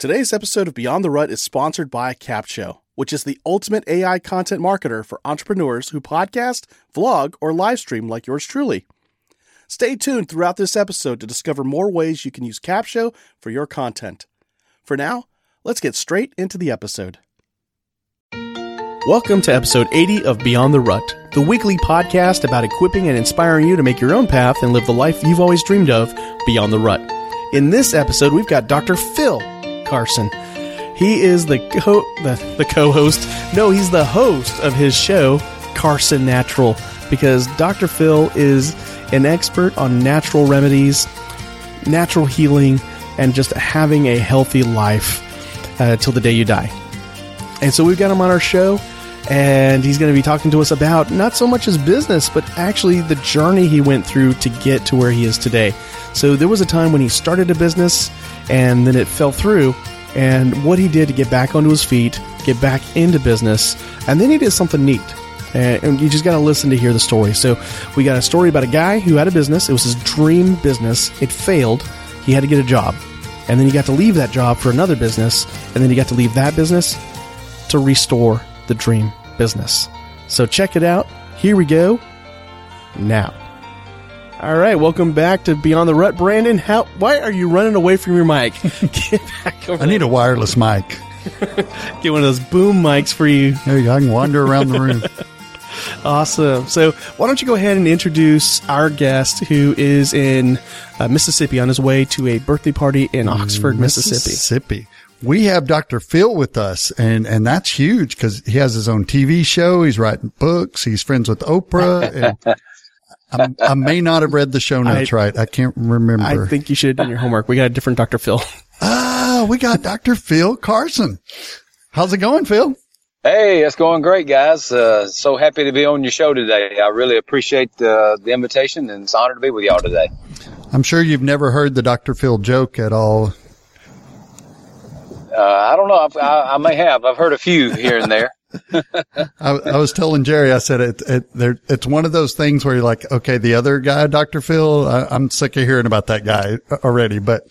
Today's episode of Beyond the Rut is sponsored by Capsho, which is the ultimate AI content marketer for entrepreneurs who podcast, vlog, or live stream like yours truly. Stay tuned throughout this episode to discover more ways you can use Capsho for your content. For now, let's get straight into the episode. Welcome to episode 80 of Beyond the Rut, the weekly podcast about equipping and inspiring you to make your own path and live the life you've always dreamed of beyond the rut. In this episode, we've got Dr. Phil Carson. He is the co the, the co-host. No, he's the host of his show, Carson Natural, because Dr. Phil is an expert on natural remedies, natural healing, and just having a healthy life uh, till the day you die. And so we've got him on our show, and he's going to be talking to us about not so much his business, but actually the journey he went through to get to where he is today. So there was a time when he started a business and then it fell through, and what he did to get back onto his feet, get back into business, and then he did something neat. Uh, and you just got to listen to hear the story. So, we got a story about a guy who had a business. It was his dream business. It failed. He had to get a job. And then he got to leave that job for another business. And then he got to leave that business to restore the dream business. So, check it out. Here we go. Now. All right, welcome back to Beyond the Rut, Brandon. How? Why are you running away from your mic? Get back over I need a wireless mic. Get one of those boom mics for you. There you go. I can wander around the room. Awesome. So, why don't you go ahead and introduce our guest who is in uh, Mississippi on his way to a birthday party in Oxford, Mississippi. Mississippi. We have Dr. Phil with us, and, and that's huge because he has his own TV show. He's writing books. He's friends with Oprah. And I, I may not have read the show notes I- right. I can't remember. I think you should have done your homework. We got a different Dr. Phil. ah, we got Dr. Phil Carson. How's it going, Phil? Hey, it's going great, guys. Uh, so happy to be on your show today. I really appreciate uh, the invitation, and it's an honor to be with y'all today. I'm sure you've never heard the Dr. Phil joke at all. Uh, I don't know. I've, I, I may have. I've heard a few here and there. I, I was telling Jerry, I said it, it, there, it's one of those things where you're like, okay, the other guy, Dr. Phil, I, I'm sick of hearing about that guy already, but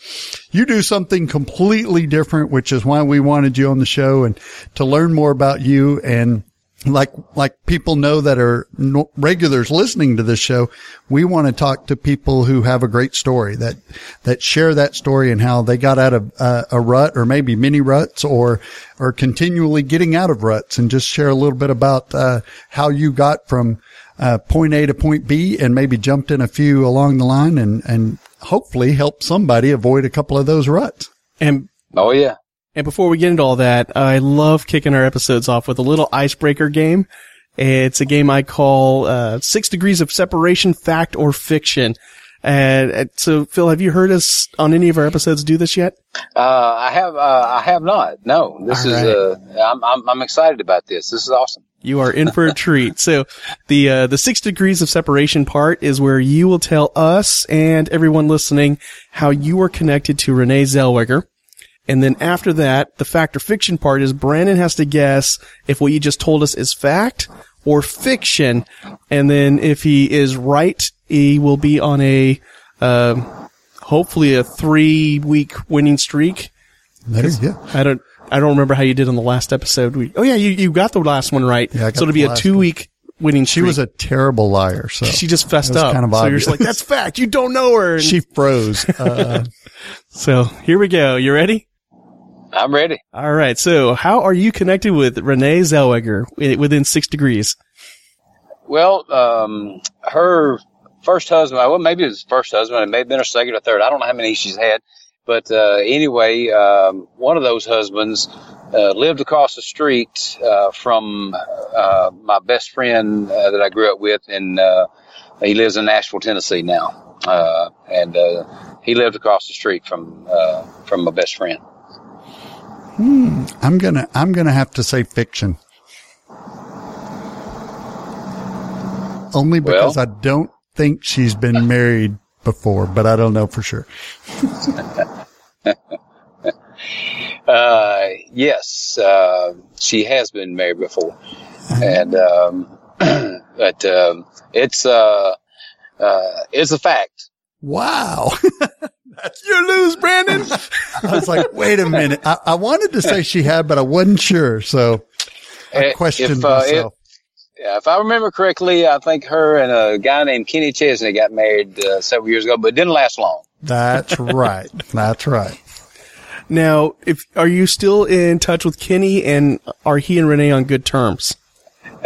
you do something completely different, which is why we wanted you on the show and to learn more about you and like, like people know that are no- regulars listening to this show, we want to talk to people who have a great story that, that share that story and how they got out of uh, a rut or maybe mini ruts or, or continually getting out of ruts and just share a little bit about, uh, how you got from, uh, point A to point B and maybe jumped in a few along the line and, and hopefully help somebody avoid a couple of those ruts. And Oh yeah. And before we get into all that, I love kicking our episodes off with a little icebreaker game. It's a game I call uh, Six Degrees of Separation, Fact or Fiction. And, and so, Phil, have you heard us on any of our episodes do this yet? Uh, I have. Uh, I have not. No. This All is. right. Uh, I'm, I'm. I'm excited about this. This is awesome. You are in for a treat. So, the uh, the six degrees of separation part is where you will tell us and everyone listening how you are connected to Renee Zellweger. And then after that, the fact or fiction part is Brandon has to guess if what you just told us is fact or fiction. And then if he is right, he will be on a, um hopefully a three week winning streak. There you go. I don't, I don't remember how you did on the last episode. We, oh yeah, you, you got the last one right. Yeah, so it'll be a two week winning She was a terrible liar. So she just fessed up. kind of so you're just like, that's fact. You don't know her. And she froze. Uh, so here we go. You ready? I'm ready. All right. So how are you connected with Renee Zellweger within six degrees? Well, um, her first husband. Well, maybe it was first husband. It may have been her second or third. I don't know how many she's had. But uh, anyway, um, one of those husbands uh, lived across the street uh, from uh, my best friend uh, that I grew up with, and uh, he lives in Nashville, Tennessee now. Uh, and uh, he lived across the street from uh, from my best friend. I'm gonna I'm gonna have to say fiction. Only because Well- I don't think she's been married before, but I don't know for sure. Uh, yes, uh, she has been married before, and um, but um, it's uh, uh, it's a fact. Wow. You lose, Brandon. I was like, wait a minute. I, I wanted to say she had, but I wasn't sure. So I Eh, questioned if, uh, myself. Yeah, if I remember correctly, I think her and a guy named Kenny Chesney got married uh, several years ago, but it didn't last long. That's right. That's right. Now, if are you still in touch with Kenny, and are he and Renee on good terms?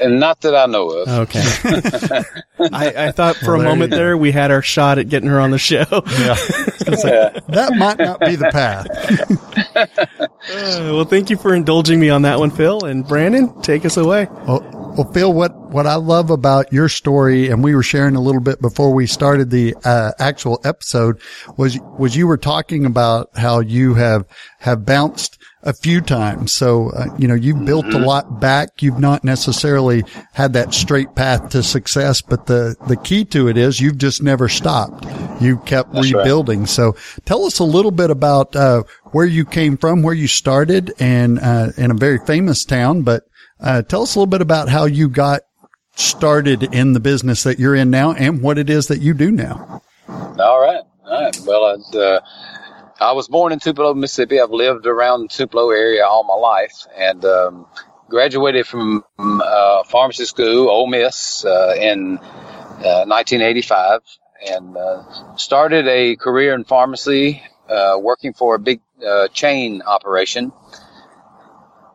And not that I know of. Okay. I, I thought for Well, a moment there we had our shot at getting her on the show. Yeah. That might not be the path. Uh, well, thank you for indulging me on that one, Phil. And Brandon, take us away. Well, well, Phil, what, what I love about your story, and we were sharing a little bit before we started the uh, actual episode, was was you were talking about how you have have bounced a few times. So uh, you know you've built a lot back. You've not necessarily had that straight path to success, but the the key to it is you've just never stopped. You kept That's right. rebuilding. So tell us a little bit about uh, where you came from, where you started, and uh, in a very famous town, but. Uh, tell us a little bit about how you got started in the business that you're in now and what it is that you do now. All right. All right. Well, I, uh, I was born in Tupelo, Mississippi. I've lived around the Tupelo area all my life and um, graduated from uh, pharmacy school, Ole Miss, uh, in uh, 1985 and uh, started a career in pharmacy uh, working for a big uh, chain operation.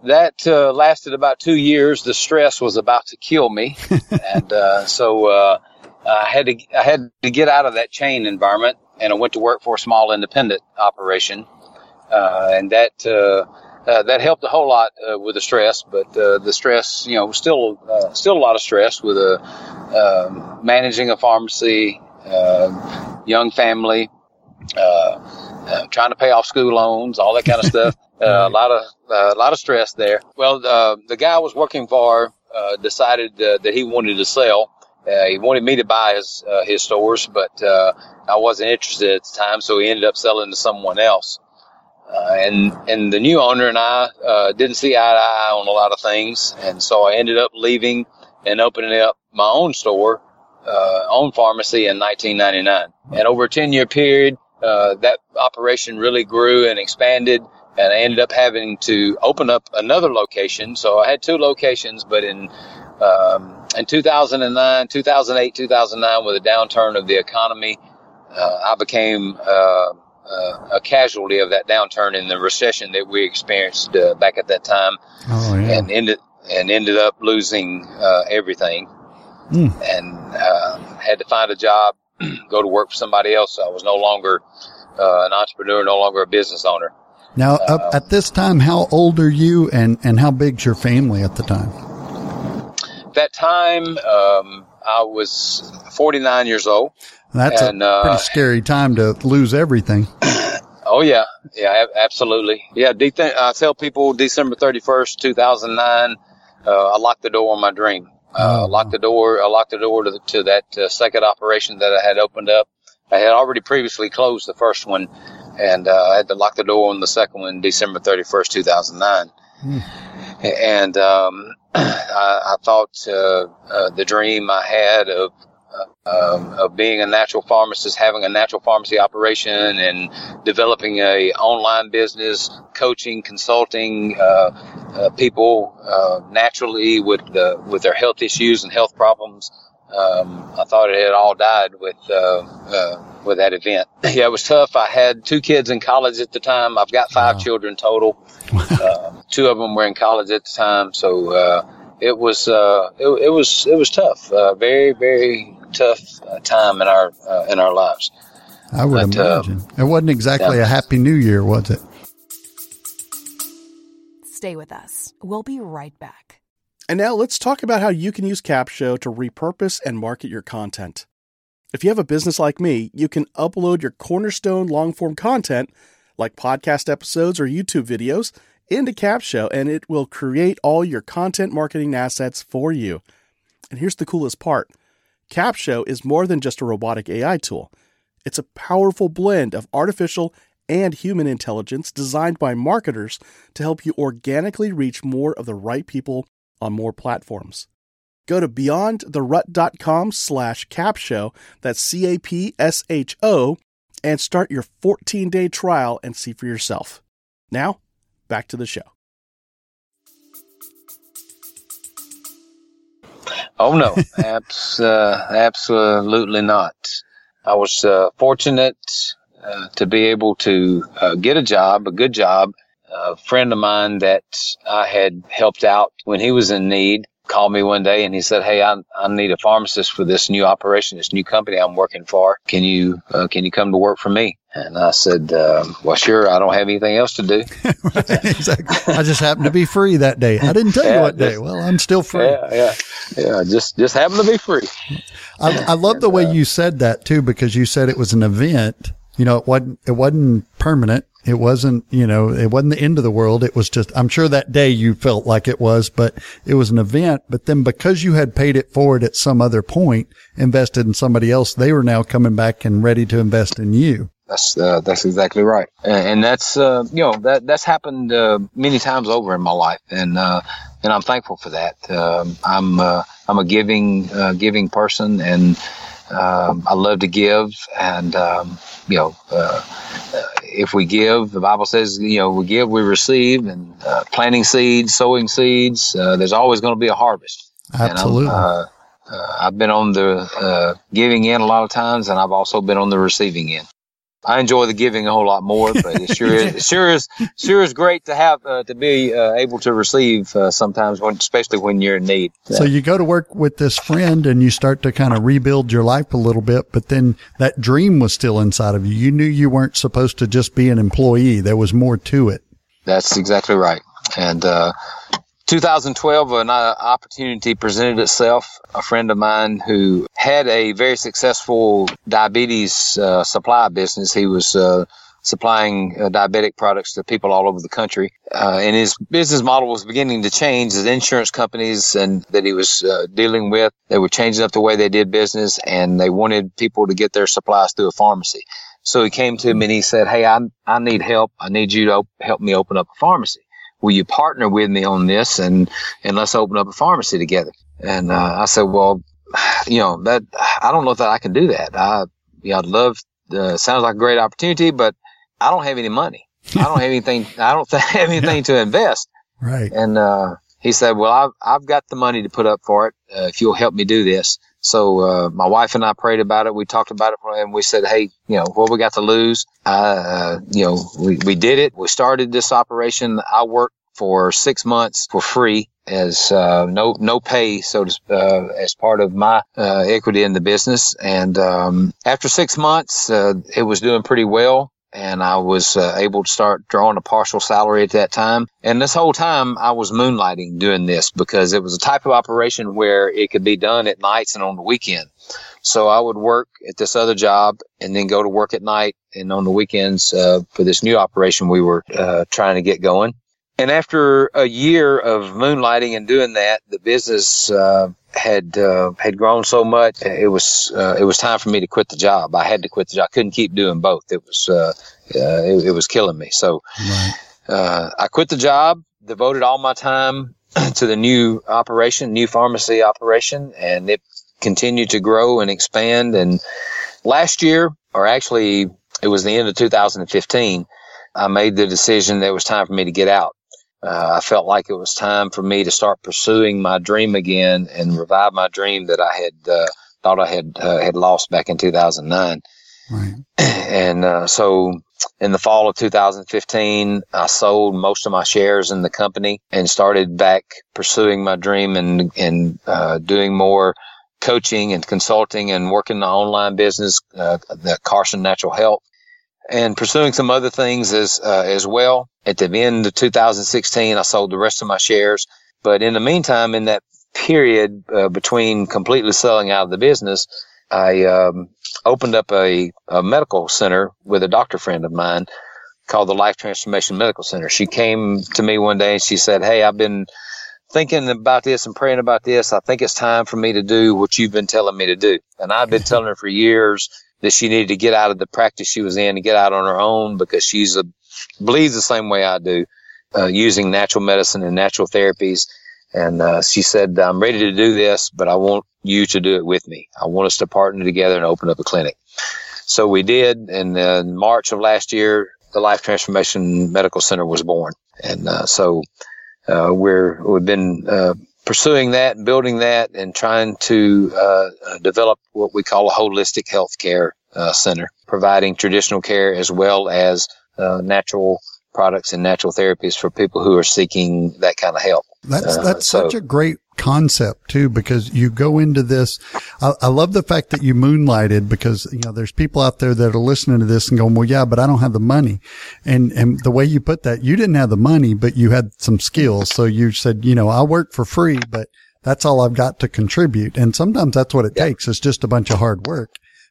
That uh, lasted about two years. The stress was about to kill me, and uh, so uh, I had to I had to get out of that chain environment, and I went to work for a small independent operation, uh, and that uh, uh, that helped a whole lot uh, with the stress. But uh, the stress, you know, was still uh, still a lot of stress with a uh, managing a pharmacy, uh, young family, uh, uh, trying to pay off school loans, all that kind of stuff. Uh, a lot of uh, a lot of stress there. Well, uh, the guy I was working for uh, decided uh, that he wanted to sell. Uh, he wanted me to buy his uh, his stores, but uh, I wasn't interested at the time, so he ended up selling to someone else. Uh, and and the new owner and I uh, didn't see eye to eye on a lot of things, and so I ended up leaving and opening up my own store, uh, own pharmacy in 1999. And over a 10 year period, that operation really grew and expanded, and I ended up having to open up another location. So I had two locations, but in um, in 2009, 2008, 2009, with the downturn of the economy, uh, I became uh, uh, a casualty of that downturn in the recession that we experienced uh, back at that time, Oh yeah. and ended and ended up losing uh, everything, Mm. and uh, had to find a job, go to work for somebody else. I was no longer uh, an entrepreneur, no longer a business owner. Now, at this time, how old are you, and and how big's your family at the time? That time, um, I was 49 years old. That's And, a uh, pretty scary time to lose everything. Oh yeah, yeah, absolutely. Yeah, de- I tell people December thirty first, two thousand nine. Uh, I locked the door on my dream. Uh, Oh. locked the door. I locked the door to, the, to that uh, second operation that I had opened up. I had already previously closed the first one, and uh, I had to lock the door on the second one, December thirty first, two thousand nine. And um, I, I thought uh, uh, the dream I had of um, of being a natural pharmacist, having a natural pharmacy operation, and developing a online business, coaching, consulting uh, uh, people uh, naturally with the, with their health issues and health problems. Um, I thought it had all died with uh, uh, with that event. Yeah, it was tough. I had two kids in college at the time. I've got five Wow. children total. uh, two of them were in college at the time, so uh, it was uh, it, it was it was tough. Uh, very very tough uh, time in our uh, in our lives. I would But, uh, imagine it wasn't exactly yeah. a happy New Year, was it? Stay with us. We'll be right back. And now let's talk about how you can use Capsho to repurpose and market your content. If you have a business like me, you can upload your cornerstone long form content, like podcast episodes or YouTube videos, into Capsho and it will create all your content marketing assets for you. And here's the coolest part Capsho is more than just a robotic AI tool, it's a powerful blend of artificial and human intelligence designed by marketers to help you organically reach more of the right people on more platforms. Go to beyondtherut.com slash capsho, that's C-A-P-S-H-O, and start your 14 day trial and see for yourself. Now, back to the show. Oh no, Abs- uh, absolutely not. I was uh, fortunate uh, to be able to uh, get a job, a good job. A friend of mine that I had helped out when he was in need called me one day and he said, "Hey, I, I need a pharmacist for this new operation, this new company I'm working for. Can you uh, can you come to work for me?" And I said, uh, "Well, sure. I don't have anything else to do." exactly. I just happened to be free that day. I didn't tell Yeah, you what day. Well, I'm still free. Yeah, yeah, yeah. Just just happened to be free. I, I love the way you said that too, because you said it was an event. You know, it wasn't, it wasn't permanent. It wasn't, you know, it wasn't the end of the world. It was just, I'm sure that day you felt like it was, but it was an event. But then because you had paid it forward at some other point, invested in somebody else, they were now coming back and ready to invest in you. That's uh, that's exactly right, and, that's uh, you know that that's happened uh, many times over in my life, and uh, and I'm thankful for that. Um, I'm uh, I'm a giving uh, giving person, and um, I love to give, and um, you know uh, if we give, the Bible says you know we give, we receive, and uh, planting seeds, sowing seeds. Uh, there's always going to be a harvest. Absolutely. uh, uh, I've been on the uh, giving end a lot of times, and I've also been on the receiving end. I enjoy the giving a whole lot more, but it sure is, it sure is, sure is great to have uh, to be uh, able to receive uh, sometimes, when, especially when you're in need. So you go to work with this friend and you start to kind of rebuild your life a little bit, but then that dream was still inside of you. You knew you weren't supposed to just be an employee. There was more to it. That's exactly right. And uh, 2012, an uh, opportunity presented itself. A friend of mine who had a very successful diabetes uh, supply business. He was uh, supplying uh, diabetic products to people all over the country. Uh, and his business model was beginning to change. His insurance companies and that he was uh, dealing with, they were changing up the way they did business, and they wanted people to get their supplies through a pharmacy. So he came to me and he said, "Hey, I I need help. I need you to help me open up a pharmacy. Will you partner with me on this and and let's open up a pharmacy together?" And uh, I said, "Well, you know that I don't know that I can do that. I yeah, I'd love. Uh, sounds like a great opportunity, but I don't have any money. I don't have anything. I don't have anything to invest." Right. And uh, he said, "Well, I've I've got the money to put up for it. Uh, if you'll help me do this." So uh, my wife and I prayed about it. We talked about it, and we said, "Hey, you know, what we got to lose? Uh, you know, we we did it. We started this operation. I worked for six months for free." As uh, no no pay, so to, uh, as part of my uh, equity in the business, and um, after six months, uh, it was doing pretty well and I was uh, able to start drawing a partial salary at that time. And this whole time I was moonlighting doing this because it was a type of operation where it could be done at nights and on the weekend. So I would work at this other job and then go to work at night and on the weekends uh, for this new operation we were uh, trying to get going. And after a year of moonlighting and doing that, the business uh, had uh, had grown so much. It was uh, it was time for me to quit the job. I had to quit the job. I couldn't keep doing both. It was uh, uh, it, it was killing me. So uh, I quit the job, devoted all my time to the new operation, new pharmacy operation, and it continued to grow and expand. And last year, or actually, it was the end of 2015, I made the decision that it was time for me to get out. Uh, I felt like it was time for me to start pursuing my dream again and revive my dream that I had uh, thought I had uh, had lost back in 2009 Right. and uh, so in the fall of 2015 i sold most of my shares in the company and started back pursuing my dream and and uh, doing more coaching and consulting and working the online business uh, the carson natural health and pursuing some other things as uh, as well at the end of 2016 i sold the rest of my shares but in the meantime in that period uh, between completely selling out of the business i um, opened up a, a medical center with a doctor friend of mine called the Life Transformation Medical Center. She came to me one day and she said, Hey, I've been thinking about this and praying about this. I think it's time for me to do what you've been telling me to do. And I've been telling her for years that she needed to get out of the practice she was in and get out on her own because she's a, believes the same way I do, uh, using natural medicine and natural therapies. And uh, she said, I'm ready to do this, but I want you to do it with me. I want us to partner together and open up a clinic. So we did, and in March of last year, the Life Transformation Medical Center was born, and uh, so uh, we're we've been uh, pursuing that, building that, and trying to uh, develop what we call a holistic healthcare uh, center, providing traditional care as well as Uh, natural products and natural therapies for people who are seeking that kind of help. That's uh, that's so, such a great concept too, because you go into this. I, I, love the fact that you moonlighted because, you know, there's people out there that are listening to this and going, well, yeah, but I don't have the money. And, and the way you put that, you didn't have the money, but you had some skills. So you said, you know, I'll work for free, but that's all I've got to contribute. And sometimes that's what it yeah. takes. It's just a bunch of hard work.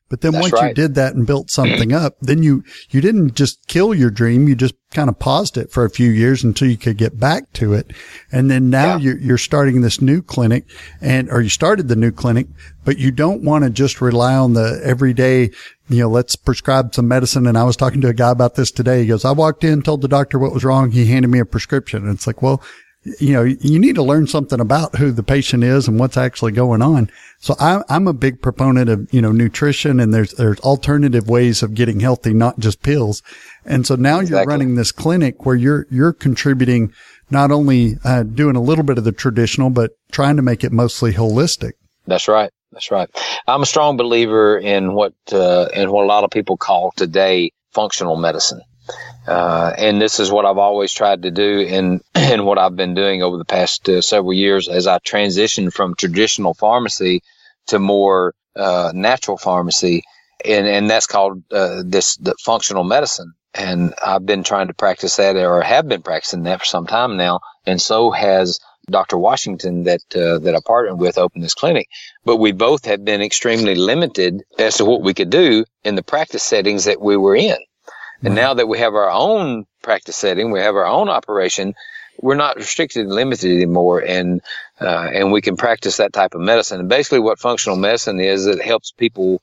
But then That's once right. you did that and built something up, then you, you didn't just kill your dream. You just kind of paused it for a few years until you could get back to it. And then now yeah. you're, you're starting this new clinic and, or you started the new clinic, but you don't want to just rely on the everyday, you know, let's prescribe some medicine. And I was talking to a guy about this today. He goes, I walked in, told the doctor what was wrong. He handed me a prescription. And it's like, well, you know, you need to learn something about who the patient is and what's actually going on. So I, I'm a big proponent of, you know, nutrition and there's, there's alternative ways of getting healthy, not just pills. And so now exactly. you're running this clinic where you're, you're contributing not only uh, doing a little bit of the traditional, but trying to make it mostly holistic. That's right. That's right. I'm a strong believer in what, uh, in what a lot of people call today functional medicine. Uh, and this is what I've always tried to do and, and what I've been doing over the past uh, several years as I transitioned from traditional pharmacy to more uh, natural pharmacy. And, and that's called uh, this functional medicine. And I've been trying to practice that or have been practicing that for some time now. And so has Dr. Washington that uh, that I partnered with opened this clinic. But we both have been extremely limited as to what we could do in the practice settings that we were in. And now that we have our own practice setting, we have our own operation, we're not restricted and limited anymore. And, uh, and we can practice that type of medicine. And basically what functional medicine is, it helps people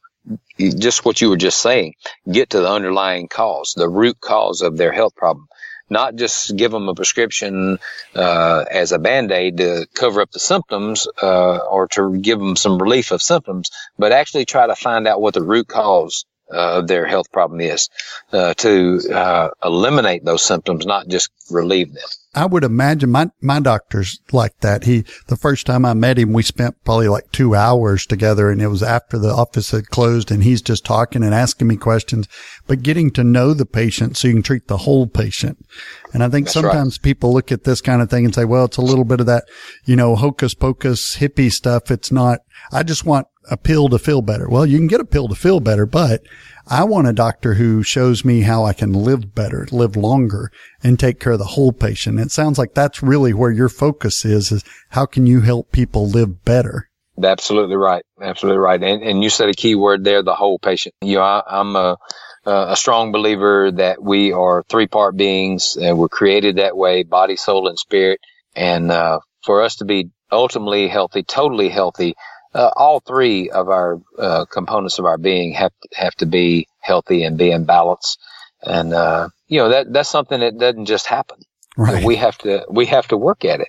just what you were just saying, get to the underlying cause, the root cause of their health problem. Not just give them a prescription uh, as a band aid to cover up the symptoms uh, or to give them some relief of symptoms, but actually try to find out what the root cause uh, their health problem is uh, to uh, eliminate those symptoms, not just relieve them. I would imagine my, my doctor's like that. He, the first time I met him, we spent probably like two hours together and it was after the office had closed and he's just talking and asking me questions, but getting to know the patient so you can treat the whole patient. And I think That's sometimes right. people look at this kind of thing and say, well, it's a little bit of that, you know, hocus pocus hippie stuff. It's not, I just want a pill to feel better. Well, you can get a pill to feel better, but I want a doctor who shows me how I can live better, live longer and take care of the whole patient. It sounds like that's really where your focus is, is how can you help people live better? Absolutely right. Absolutely right. And, and you said a key word there, the whole patient. You know, I, am a, a strong believer that we are three part beings and we're created that way, body, soul, and spirit. And, uh, for us to be ultimately healthy, totally healthy, uh, all three of our uh, components of our being have have to be healthy and be in balance. And uh, you know that that's something that doesn't just happen. Right. We have to we have to work at it,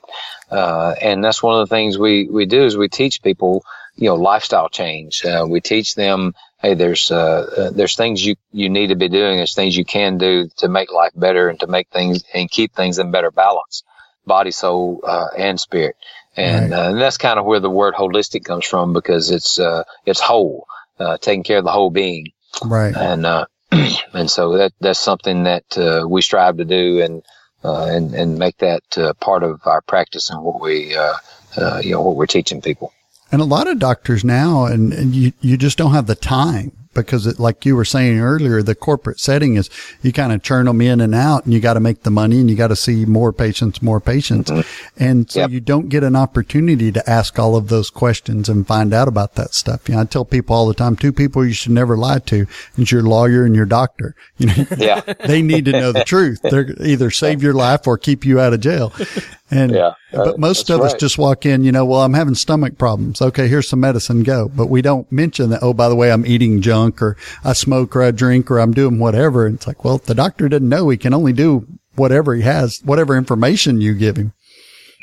uh, and that's one of the things we we do is we teach people you know lifestyle change. Uh, we teach them hey there's uh, there's things you you need to be doing. There's things you can do to make life better and to make things and keep things in better balance, body, soul, and spirit. And, right. uh, and that's kind of where the word holistic comes from because it's, uh, it's whole, uh, taking care of the whole being. Right. And, uh, and so that, that's something that, uh, we strive to do and, uh, and, and make that, uh, part of our practice and what we, uh, uh, you know, what we're teaching people. And a lot of doctors now, and, and you, you just don't have the time because it, like you were saying earlier, the corporate setting is you kind of churn them in and out and you got to make the money and you got to see more patients, more patients. Mm-hmm. And so yep. you don't get an opportunity to ask all of those questions and find out about that stuff. You know, I tell people all the time, two people you should never lie to is your lawyer and your doctor. You know, yeah. they need to know the truth. They're either save your life or keep you out of jail. And, yeah, but most of right. us just walk in, you know, well, I'm having stomach problems. Okay. Here's some medicine. Go. But we don't mention that. Oh, by the way, I'm eating junk or I smoke or I drink or I'm doing whatever. And it's like, well, the doctor didn't know he can only do whatever he has, whatever information you give him.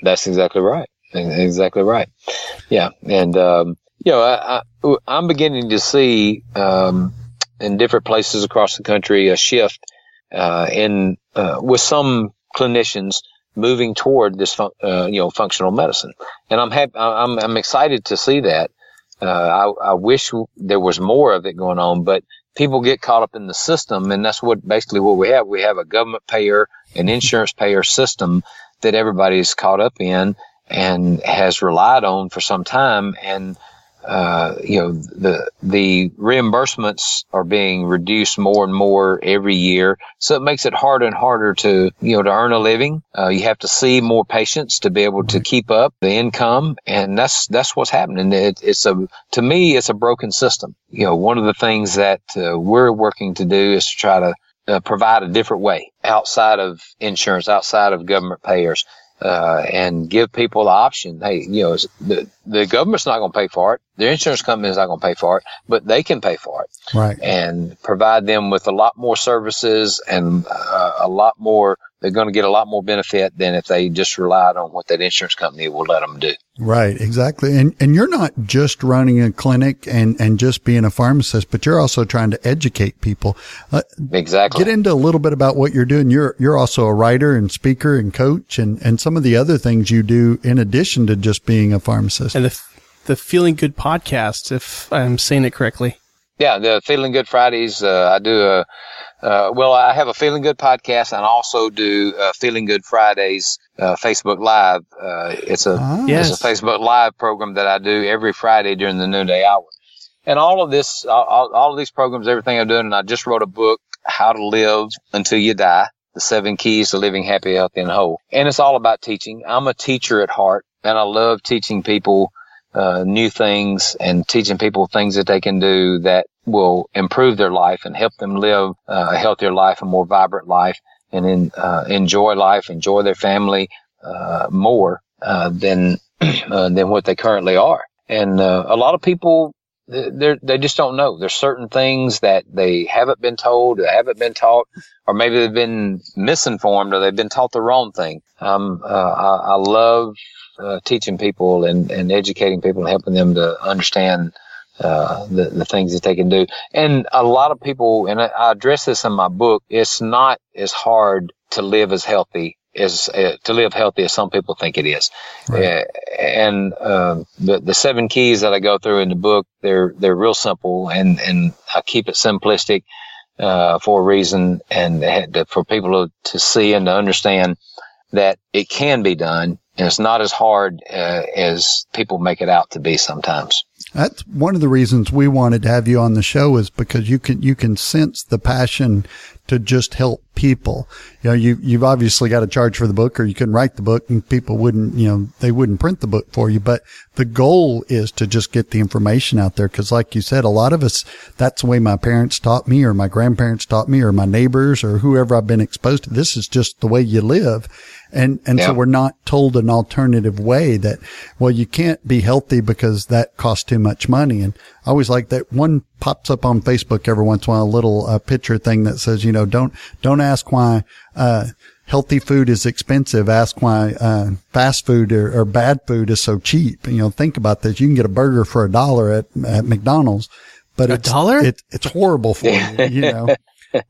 That's exactly right. Exactly right. Yeah. And, um, you know, I, I, am beginning to see, um, in different places across the country a shift uh, in uh, with some clinicians moving toward this fun- uh, you know functional medicine, and I'm happy. I'm I'm excited to see that. Uh, I, I wish there was more of it going on, but people get caught up in the system, and that's what basically what we have. We have a government payer, an insurance payer system that everybody's caught up in and has relied on for some time, and uh, you know, the the reimbursements are being reduced more and more every year, so it makes it harder and harder to you know to earn a living. Uh, you have to see more patients to be able to keep up the income, and that's that's what's happening. It, it's a to me, it's a broken system. You know, one of the things that uh, we're working to do is to try to uh, provide a different way outside of insurance, outside of government payers uh, and give people the option. Hey, you know, the, the government's not going to pay for it. Their insurance company is not going to pay for it, but they can pay for it. Right. And provide them with a lot more services and uh, a lot more they're going to get a lot more benefit than if they just relied on what that insurance company will let them do. Right, exactly. And and you're not just running a clinic and and just being a pharmacist, but you're also trying to educate people. Uh, exactly. Get into a little bit about what you're doing. You're you're also a writer and speaker and coach and and some of the other things you do in addition to just being a pharmacist. And the the Feeling Good podcast, if I'm saying it correctly. Yeah, the Feeling Good Fridays. Uh, I do a uh, well, I have a Feeling Good podcast and I also do uh, Feeling Good Fridays uh, Facebook Live. Uh, it's a oh, yes. it's a Facebook Live program that I do every Friday during the noonday hour. And all of this, all, all of these programs, everything I'm doing, and I just wrote a book, How to Live Until You Die: The Seven Keys to Living Happy, Healthy, and Whole. And it's all about teaching. I'm a teacher at heart, and I love teaching people uh, new things and teaching people things that they can do that will improve their life and help them live uh, a healthier life, a more vibrant life, and uh, enjoy life, enjoy their family uh, more uh, than uh, than what they currently are. And a lot of people they they just don't know. There's certain things that they haven't been told, they haven't been taught, or maybe they've been misinformed, or they've been taught the wrong thing. Um, I, I love uh, teaching people and, and educating people and helping them to understand uh, the, the things that they can do. And a lot of people, and I, I address this in my book, it's not as hard to live as healthy as uh, to live healthy as some people think it is. Right. Uh, and um, the the seven keys that I go through in the book, they're they're real simple, and and I keep it simplistic uh, for a reason, and to, for people to, to see and to understand that it can be done and it's not as hard uh, as people make it out to be sometimes. That's one of the reasons we wanted to have you on the show is because you can, you can sense the passion to just help people. You know, you, you've obviously got to charge for the book or you can write the book and people wouldn't, you know, they wouldn't print the book for you. But the goal is to just get the information out there. Cause like you said, a lot of us, that's the way my parents taught me or my grandparents taught me or my neighbors or whoever I've been exposed to. This is just the way you live. And, and yeah. so we're not told an alternative way that, well, you can't be healthy because that costs too much money. And I always like that one pops up on Facebook every once in a while, a little uh, picture thing that says, you know, don't, don't ask why, uh, healthy food is expensive. Ask why, uh, fast food or, or, bad food is so cheap. You know, think about this. You can get a burger for a dollar at, at McDonald's, but a it's, dollar? It, it's horrible for you, you know,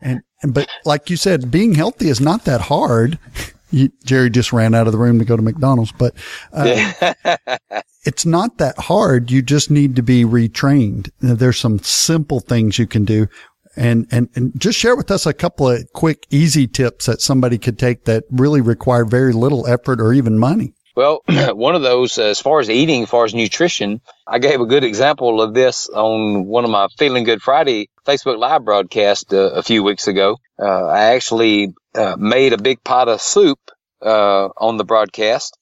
and, and, but like you said, being healthy is not that hard you, Jerry just ran out of the room to go to McDonald's, but uh, it's not that hard. You just need to be retrained. There's some simple things you can do. And, and, and just share with us a couple of quick, easy tips that somebody could take that really require very little effort or even money. Well, one of those, as far as eating, as far as nutrition, I gave a good example of this on one of my Feeling Good Friday Facebook Live broadcast uh, a few weeks ago. Uh, I actually uh, made a big pot of soup uh, on the broadcast,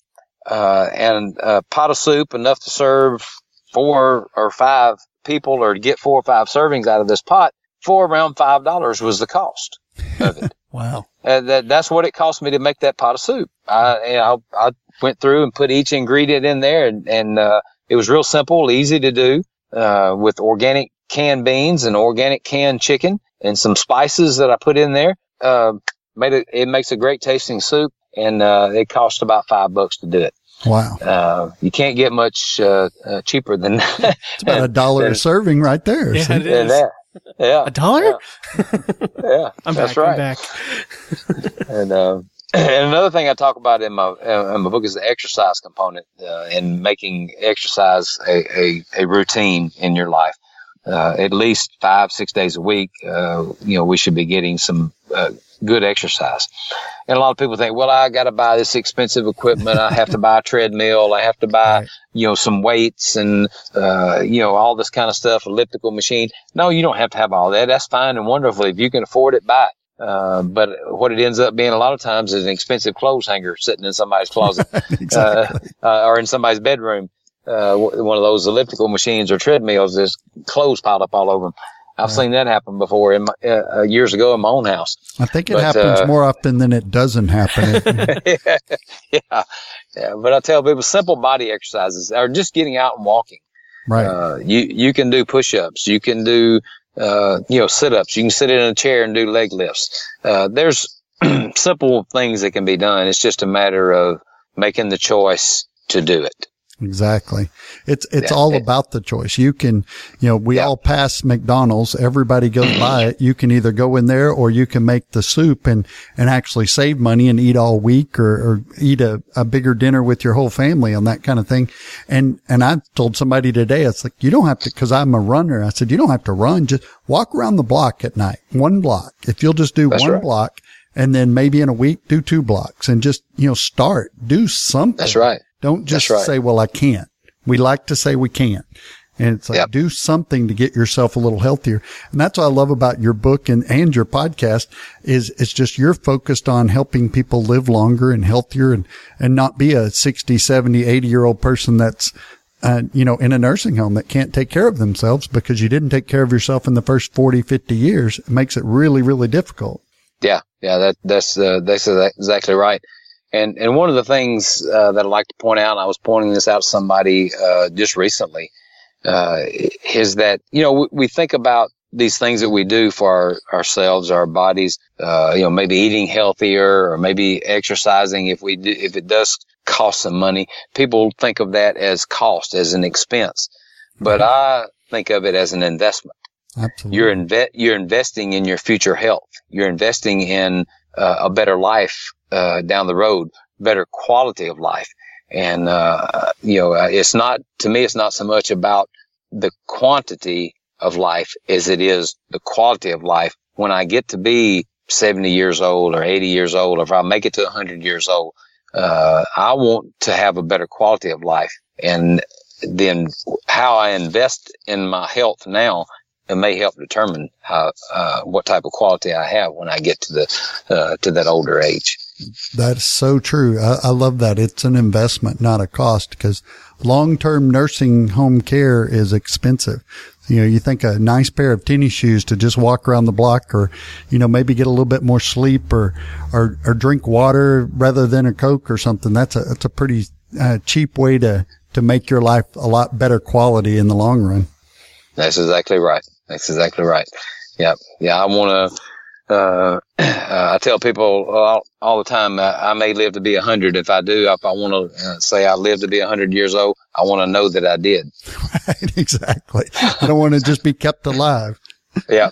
uh, and a pot of soup enough to serve four or five people, or to get four or five servings out of this pot for around five dollars was the cost of it. wow, that, that's what it cost me to make that pot of soup. I, know, I went through and put each ingredient in there, and, and uh, it was real simple, easy to do, uh, with organic canned beans and organic canned chicken and some spices that I put in there. Uh, made it, it makes a great tasting soup and, uh, it cost about five bucks to do it. Wow. Uh, you can't get much, uh, uh cheaper than that. it's about a dollar a serving right there. Yeah, it is. That. Yeah. A dollar? Yeah. yeah I'm that's back. right. I'm back. And, uh, and another thing I talk about in my uh, in my book is the exercise component uh, and making exercise a, a, a routine in your life. Uh, at least five six days a week. Uh, you know, we should be getting some uh, good exercise. And a lot of people think, well, I got to buy this expensive equipment. I have to buy a treadmill. I have to buy, Right. you know, some weights and, uh, you know, all this kind of stuff, elliptical machine. No, you don't have to have all that. That's fine and wonderful. If you can afford it, buy it. Uh, but what it ends up being a lot of times is an expensive clothes hanger sitting in somebody's closet exactly. uh, uh, or in somebody's bedroom. Uh, w- one of those elliptical machines or treadmills, there's clothes piled up all over them. I've seen that happen before in my, uh, uh, years ago in my own house. I think it but, happens uh, more often than it doesn't happen. yeah. yeah. But I tell people simple body exercises or just getting out and walking. right. Uh, you, you can do push-ups. You can do, uh, you know, sit-ups. You can sit in a chair and do leg lifts. Uh, there's simple things that can be done. It's just a matter of making the choice to do it. Exactly. It's, it's Yeah, all it- about the choice. You can, you know, we Yeah. all pass McDonald's. Everybody goes by it. You can either go in there or you can make the soup and, and actually save money and eat all week or, or eat a, a bigger dinner with your whole family and that kind of thing. And, and I told somebody today, it's like, you don't have to, cause I'm a runner. I said, you don't have to run. Just walk around the block at night, one block. If you'll just do That's one right. block and then maybe in a week do two blocks and just, you know, start, do something. That's right. Don't just right. say, well, I can't. We like to say we can't. And it's like, Yep. do something to get yourself a little healthier. And that's what I love about your book and, and your podcast is it's just you're focused on helping people live longer and healthier and, and not be a 60, 70, 80 year old person that's, uh, you know, in a nursing home that can't take care of themselves because you didn't take care of yourself in the first 40, 50 years. It makes it really, really difficult. Yeah, yeah, that that's uh, that's exactly right. And and one of the things uh, that I like to point out, and I was pointing this out to somebody uh, just recently, uh, is that you know we, we think about these things that we do for our, ourselves, our bodies, uh, you know, maybe eating healthier or maybe exercising if we do, if it does cost some money. People think of that as cost, as an expense, but I think of it as an investment Absolutely. you're inve- you're investing in your future health. You're investing in uh, a better life uh, down the road, better quality of life. And uh, you know, uh, it's not to me. It's not so much about the quantity of life as it is the quality of life. When I get to be 70 years old or 80 years old, or if I make it to 100 years old, uh, I want to have a better quality of life. And then how I invest in my health now it may help determine how uh, what type of quality I have when I get to the uh, to that older age. That's so true. I, I love that. It's an investment, not a cost because long-term nursing home care is expensive. You know, you think a nice pair of tennis shoes to just walk around the block or, you know, maybe get a little bit more sleep or, or, or drink water rather than a Coke or something. That's a, that's a pretty uh, cheap way to, to make your life a lot better quality in the long run. That's exactly right. That's exactly right. Yeah, yeah. I want to. Uh, uh, I tell people all, all the time, uh, I may live to be a hundred. If I do, if I want to uh, say I live to be a hundred years old, I want to know that I did. Right. Exactly. I don't want to just be kept alive. Yeah.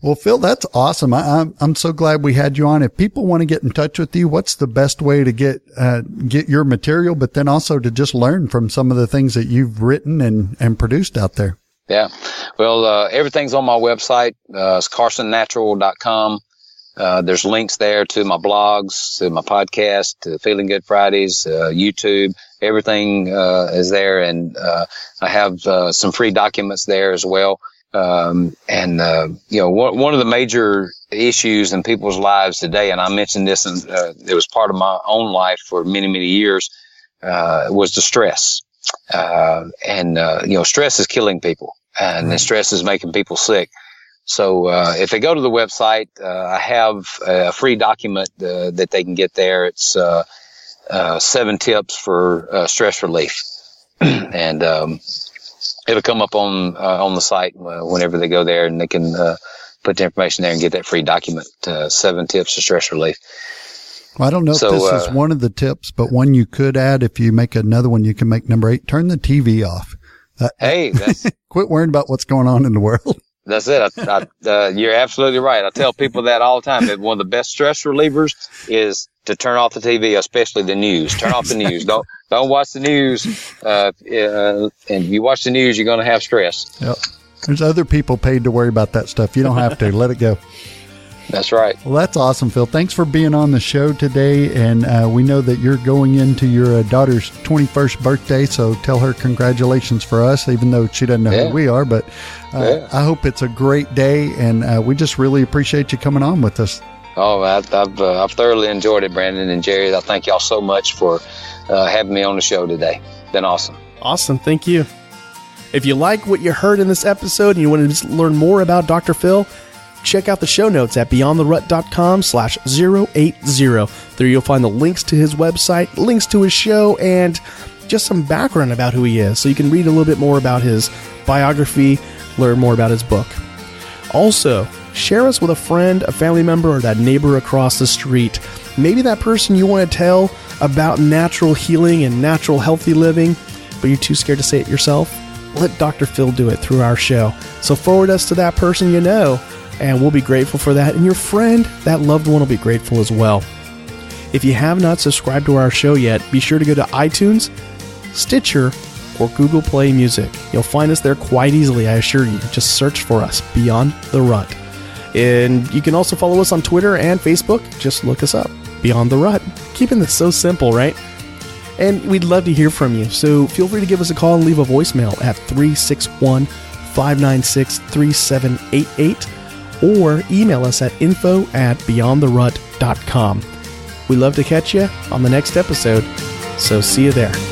Well, Phil, that's awesome. I, I'm I'm so glad we had you on. If people want to get in touch with you, what's the best way to get uh, get your material, but then also to just learn from some of the things that you've written and and produced out there? Yeah. Well, uh, everything's on my website. Uh, it's carsonnatural.com. Uh, there's links there to my blogs, to my podcast, to Feeling Good Fridays, uh, YouTube. Everything uh, is there, and uh, I have uh, some free documents there as well. Um, and you know, one, one of the major issues in people's lives today, and I mentioned this, and it was part of my own life for many, many years, uh, was the stress. And uh, you know, stress is killing people, and the stress is making people sick. So uh, if they go to the website, uh, I have a free document uh, that they can get there. It's uh, uh, seven tips for uh, stress relief, and um, it'll come up on uh, on the site whenever they go there, and they can uh, put the information there and get that free document. Uh, seven tips for stress relief. Well, I don't know So, if this is one of the tips, but one you could add if you make another one, you can make number eight. Turn the TV off. Uh, Hey, that's quit worrying about what's going on in the world. That's it. I, I, uh, you're absolutely right. I tell people that all the time. That one of the best stress relievers is to turn off the TV, especially the news. Turn off the news. don't don't watch the news. Uh, uh, and if you watch the news, you're going to have stress. Yep. There's other people paid to worry about that stuff. You don't have to. Let it go. That's right. Well, that's awesome, Phil. Thanks for being on the show today. And uh, we know that you're going into your uh, daughter's 21st birthday, so tell her congratulations for us, even though she doesn't know Yeah. who we are. But uh, Yeah. I hope it's a great day, and uh, we just really appreciate you coming on with us. Oh, I, I've uh, I've thoroughly enjoyed it, Brandon and Jerry. I thank y'all so much for uh, having me on the show today. Been awesome. Awesome. Thank you. If you like what you heard in this episode and you want to just learn more about Dr. Phil, check out the show notes at beyondtherut.com slash 080. There you'll find the links to his website, links to his show, and just some background about who he is. So you can read a little bit more about his biography, learn more about his book. Also, share us with a friend, a family member, or that neighbor across the street. Maybe that person you want to tell about natural healing and natural healthy living, but you're too scared to say it yourself. Let Dr. Phil do it through our show. So forward us to that person you know, and we'll be grateful for that. And your friend, that loved one, will be grateful as well. If you have not subscribed to our show yet, be sure to go to iTunes, Stitcher, or Google Play Music. You'll find us there quite easily, I assure you. Just search for us, Beyond the Rut. And you can also follow us on Twitter and Facebook. Just look us up, Beyond the Rut. Keeping this so simple, right? And we'd love to hear from you. So feel free to give us a call and leave a voicemail at 361 596 3788 or email us at info at beyondtherut.com. We love to catch you on the next episode, so see you there.